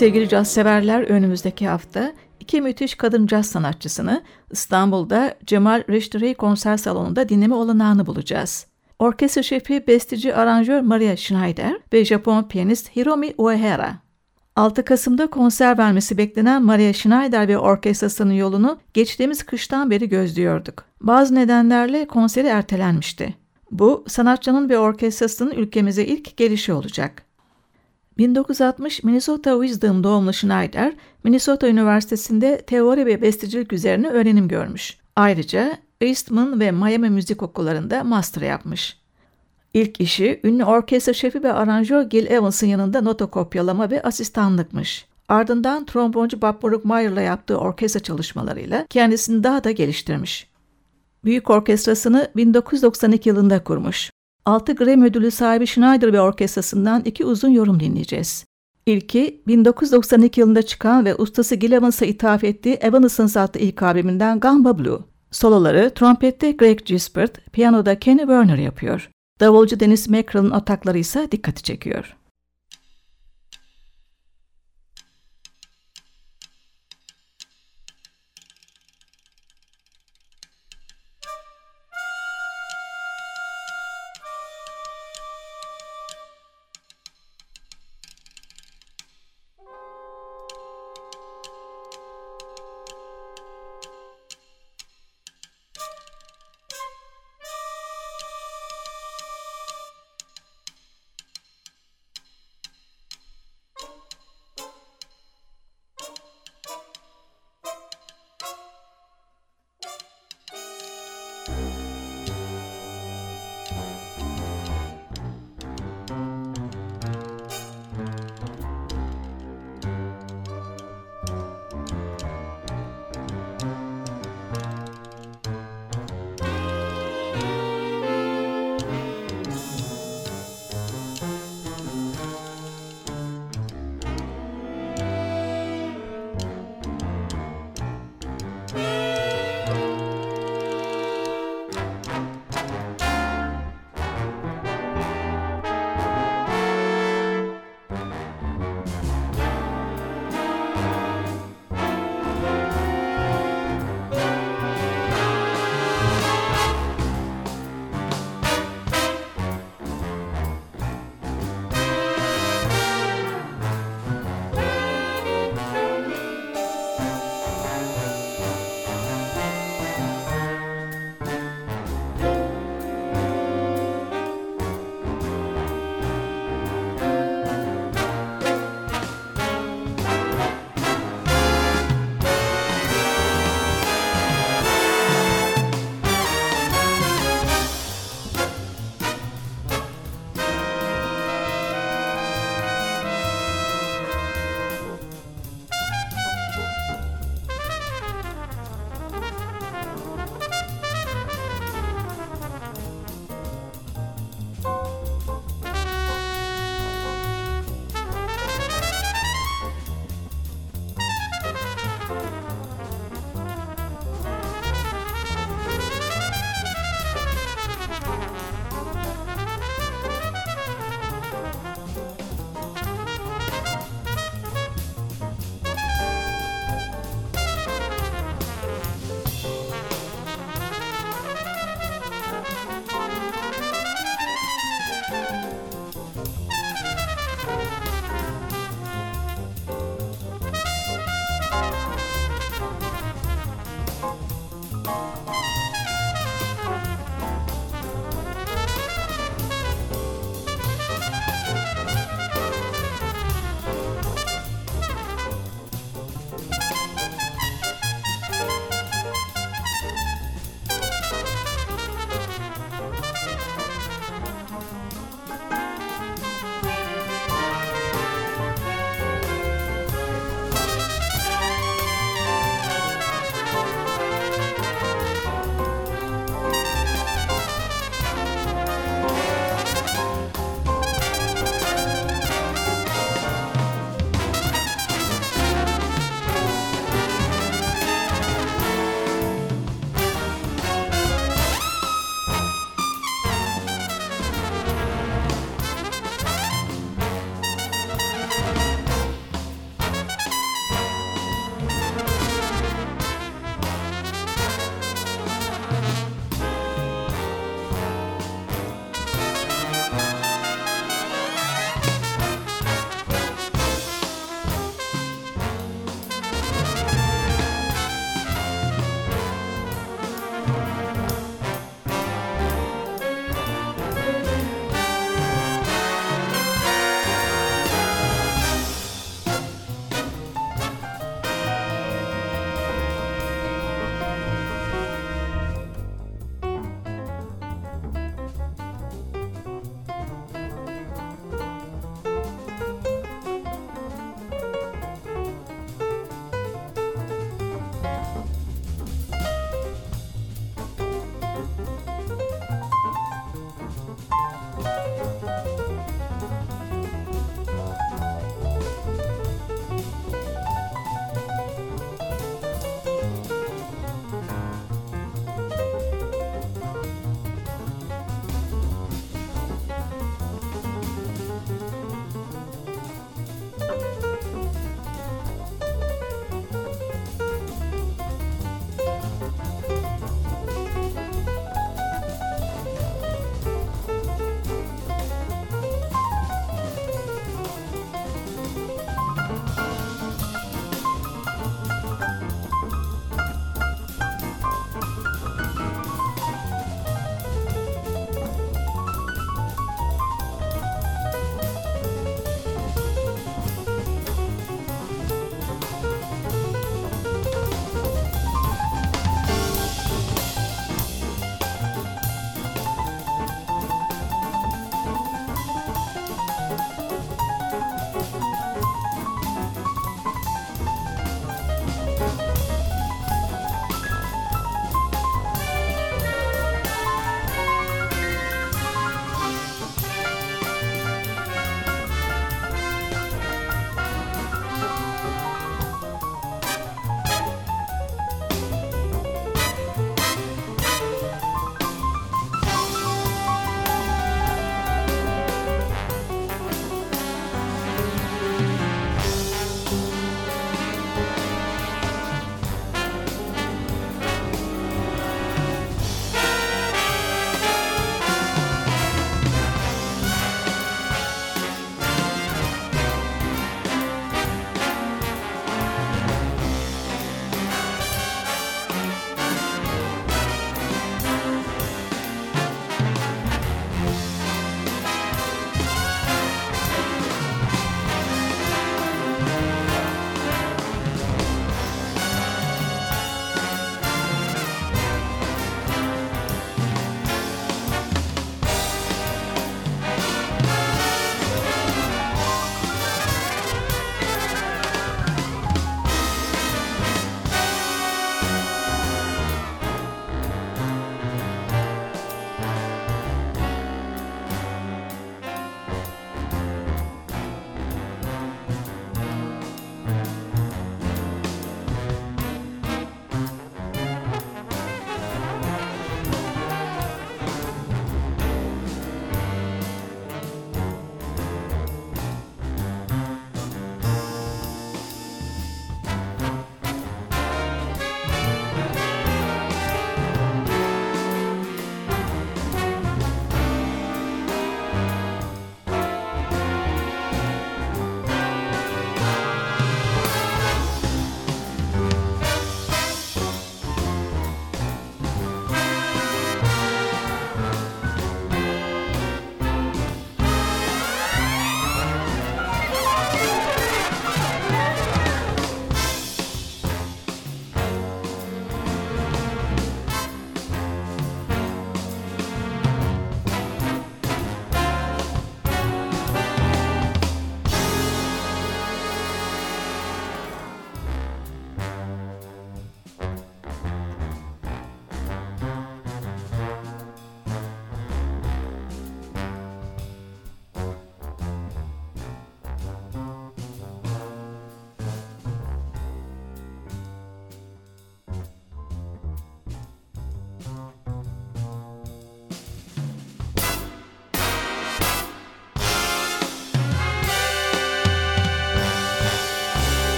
Sevgili caz severler önümüzdeki hafta iki müthiş kadın caz sanatçısını İstanbul'da Cemal Reştiri konser salonunda dinleme olanağını bulacağız. Orkestra şefi, besteci, aranjör Maria Schneider ve Japon piyanist Hiromi Uehara. 6 Kasım'da konser vermesi beklenen Maria Schneider ve orkestrasının yolunu geçtiğimiz kıştan beri gözlüyorduk. Bazı nedenlerle konseri ertelenmişti. Bu sanatçının ve orkestrasının ülkemize ilk gelişi olacak. 1960 Minnesota Wisdom doğumlu Schneider, Minnesota Üniversitesi'nde teori ve bestecilik üzerine öğrenim görmüş. Ayrıca Eastman ve Miami Müzik Okullarında master yapmış. İlk işi ünlü orkestra şefi ve aranjör Gil Evans'ın yanında nota kopyalama ve asistanlıkmış. Ardından tromboncu Bob Brookmeyer'la yaptığı orkestra çalışmalarıyla kendisini daha da geliştirmiş. Büyük orkestrasını 1992 yılında kurmuş. 6 Grammy ödülü sahibi Schneider ve orkestrasından iki uzun yorum dinleyeceğiz. İlki 1992 yılında çıkan ve ustası Gil Evans'a ithaf ettiği Evanescence adlı ilk albümünden Gamba Blue. Soloları trompette Greg Gisbert, piyanoda Kenny Werner yapıyor. Davulcu Dennis Mackerel'ın atakları ise dikkati çekiyor.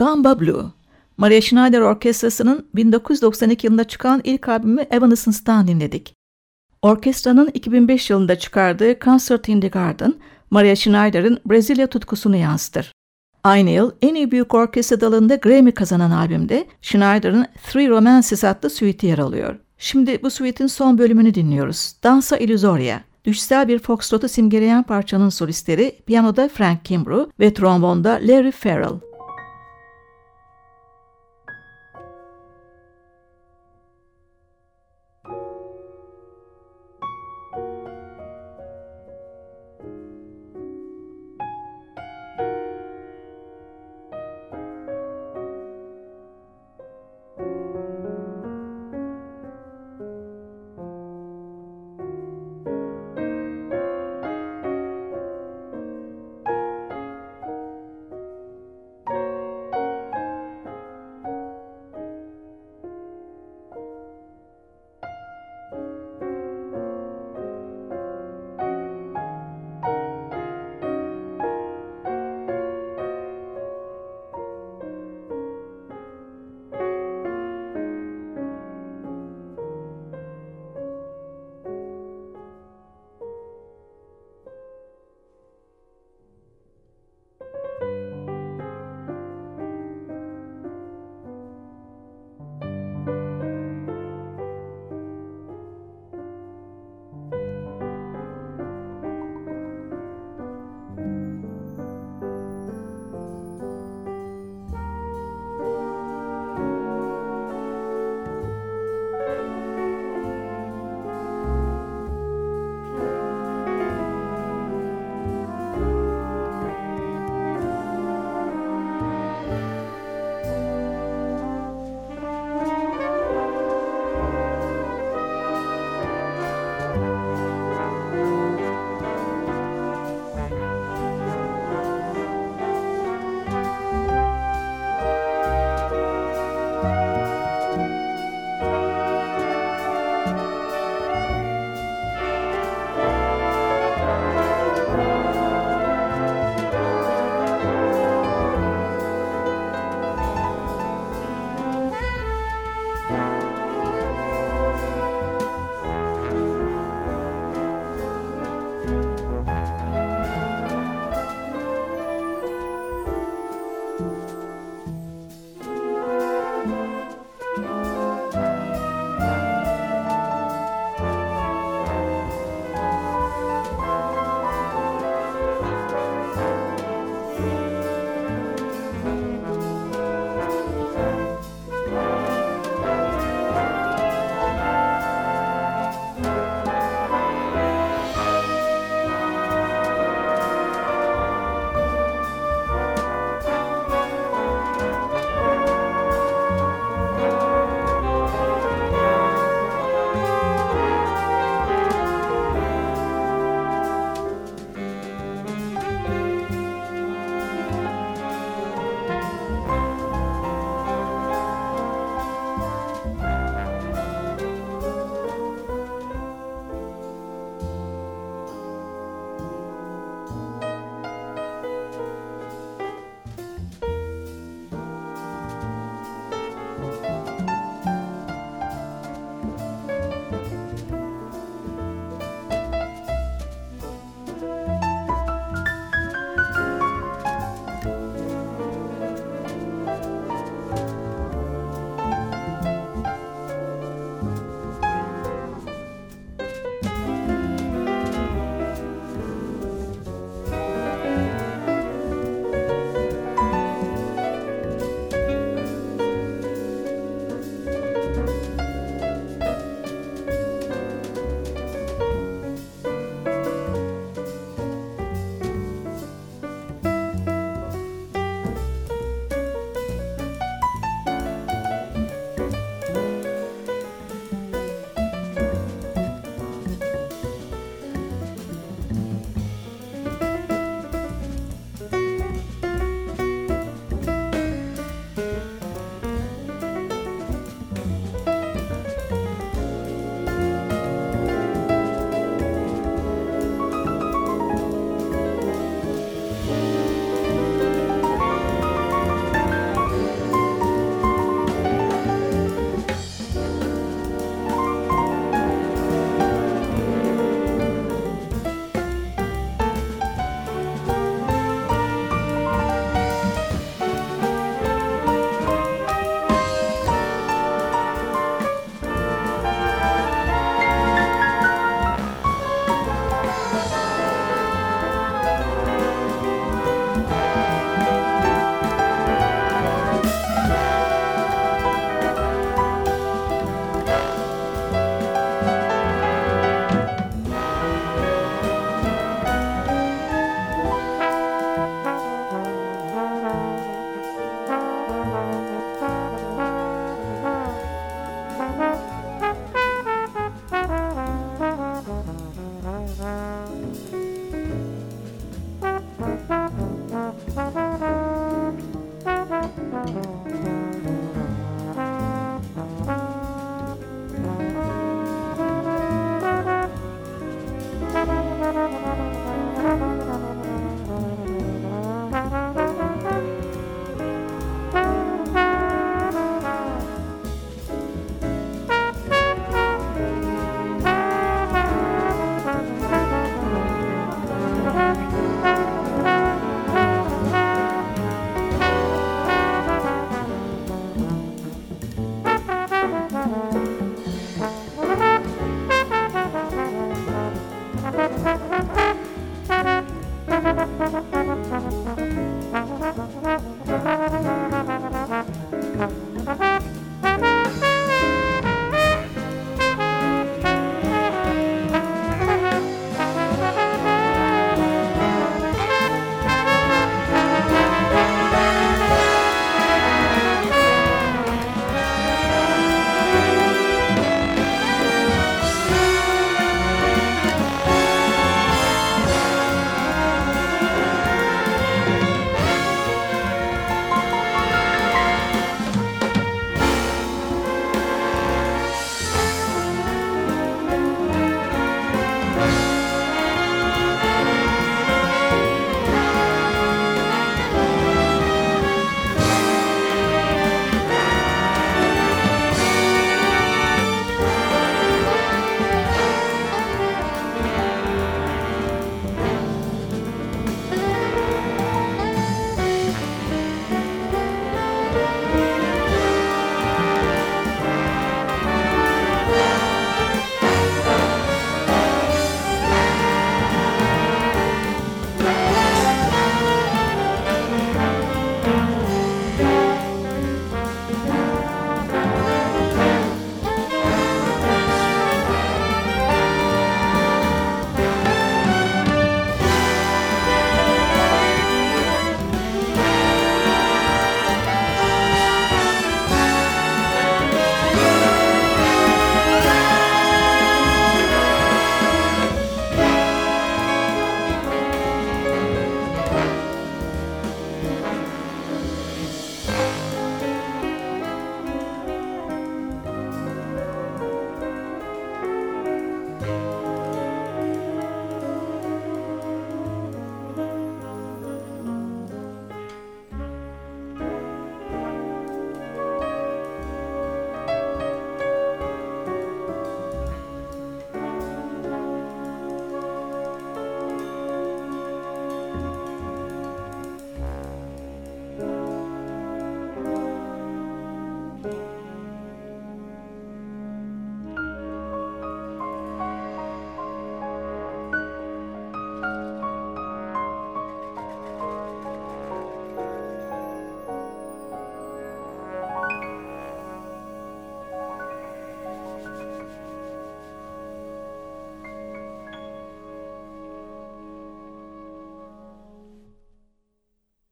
Gamba Blue, Maria Schneider Orkestrası'nın 1992 yılında çıkan ilk albümü Evanescence'dan dinledik. Orkestranın 2005 yılında çıkardığı Concert in the Garden, Maria Schneider'ın Brezilya tutkusunu yansıtır. Aynı yıl en iyi büyük orkestra dalında Grammy kazanan albümde Schneider'ın Three Romances adlı suite'i yer alıyor. Şimdi bu suite'in son bölümünü dinliyoruz. Dansa Illusoria. Düşsel bir foxtrot'u simgeleyen parçanın solistleri piyanoda Frank Kimbrough ve trombonda Larry Farrell.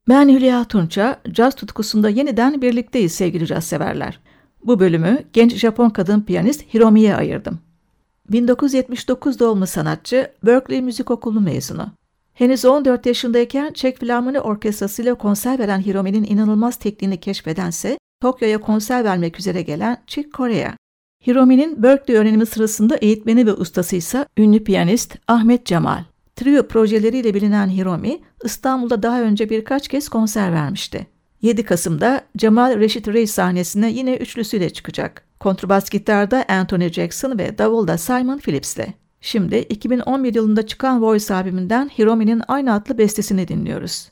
Ben Hülya Tunça, caz tutkusunda yeniden birlikteyiz sevgili caz severler. Bu bölümü genç Japon kadın piyanist Hiromi'ye ayırdım. 1979 doğumlu sanatçı, Berkeley Müzik Okulu mezunu. Henüz 14 yaşındayken Çek Filarmoni Orkestrası ile konser veren Hiromi'nin inanılmaz tekniğini keşfedense, Tokyo'ya konser vermek üzere gelen Chick Corea. Hiromi'nin Berkeley öğrenimi sırasında eğitmeni ve ustası ise ünlü piyanist Ahmet Cemal. Trio projeleriyle bilinen Hiromi, İstanbul'da daha önce birkaç kez konser vermişti. 7 Kasım'da Cemal Reşit Rey sahnesine yine üçlüsüyle çıkacak. Kontrbas gitarda Anthony Jackson ve davulda Simon Phillips'le. Şimdi 2011 yılında çıkan Voice albümünden Hiromi'nin aynı adlı bestesini dinliyoruz.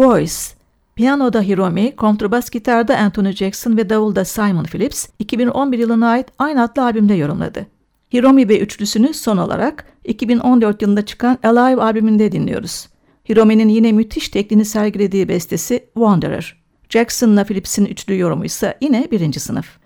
Voice Piyanoda Hiromi, kontrbas gitarda Anthony Jackson ve davulda Simon Phillips 2011 yılına ait aynı adlı albümde yorumladı. Hiromi ve üçlüsünü son olarak 2014 yılında çıkan Alive albümünde dinliyoruz. Hiromi'nin yine müthiş tekniğini sergilediği bestesi Wanderer. Jackson'la Phillips'in üçlü yorumu ise yine birinci sınıf.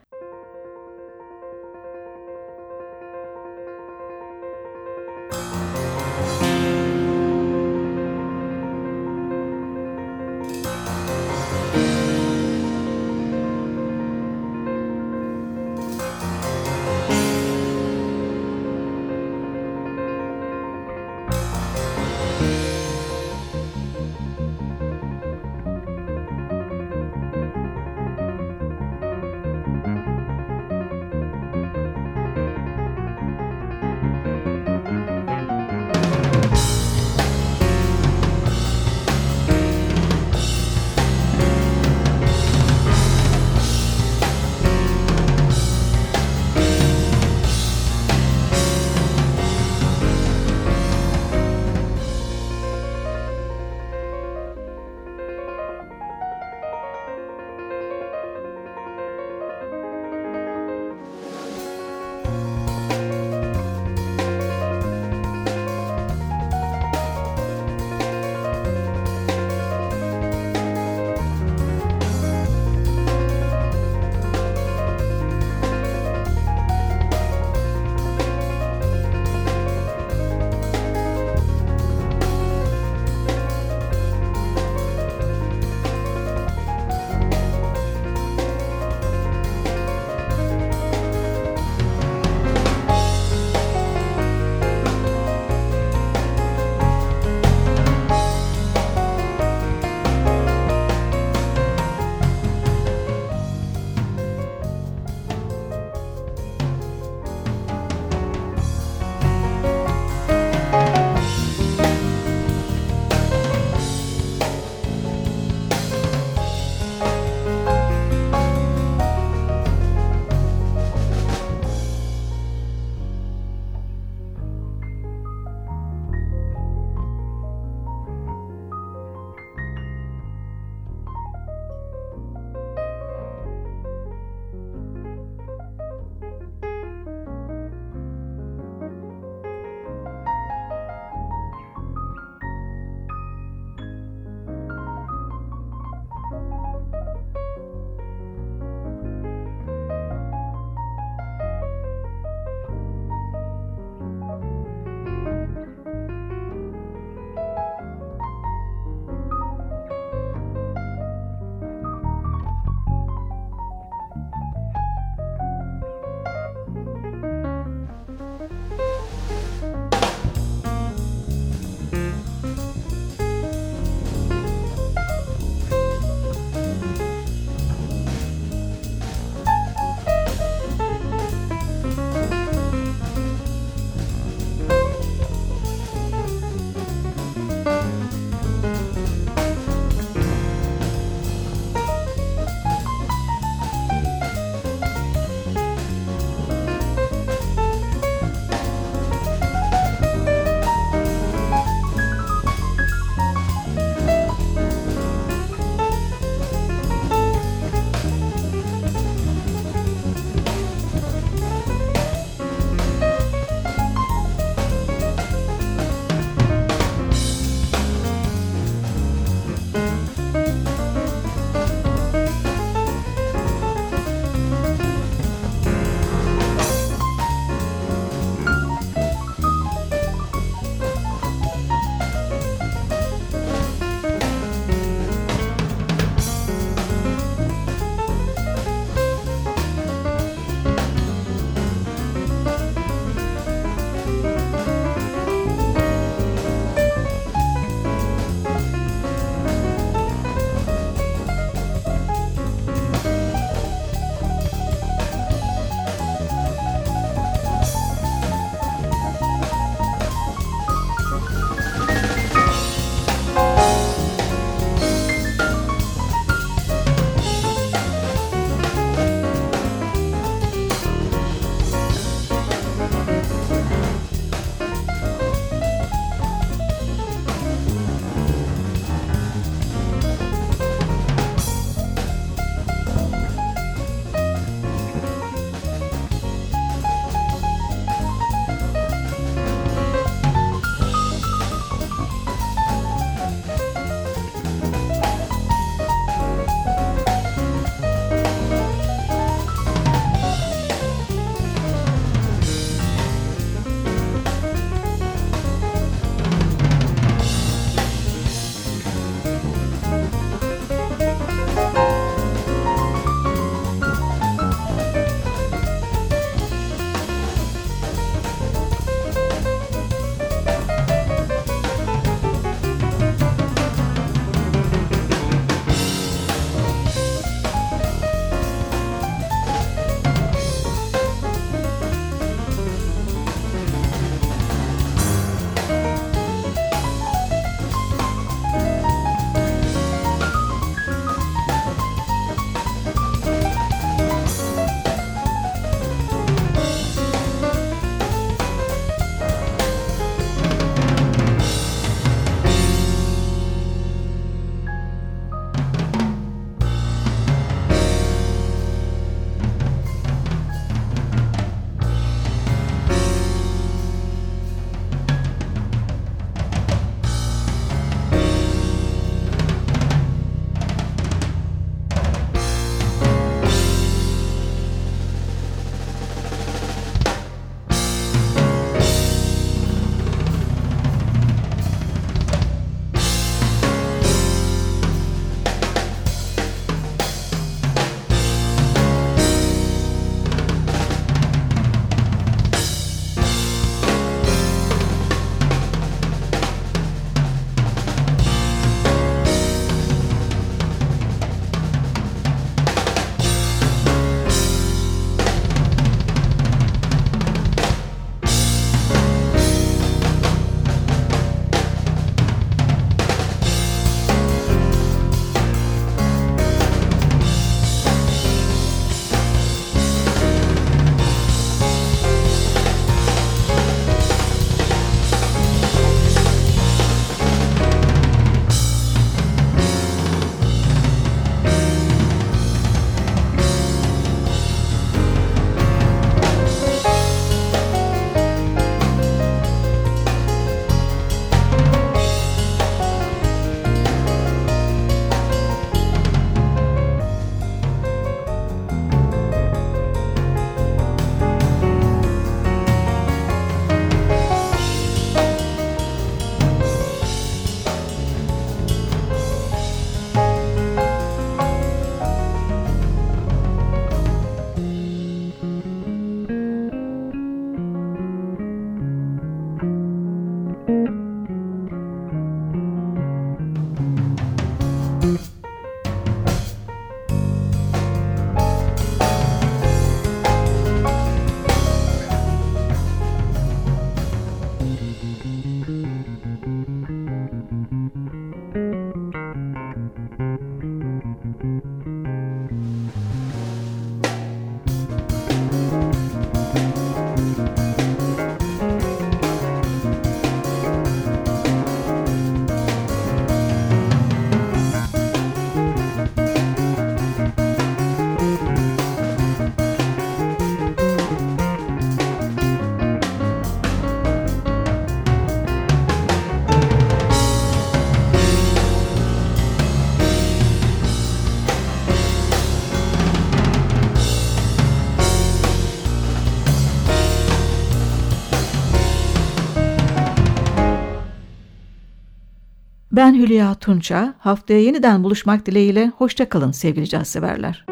Ben Hülya Tunça. Haftaya yeniden buluşmak dileğiyle hoşçakalın sevgili caz severler.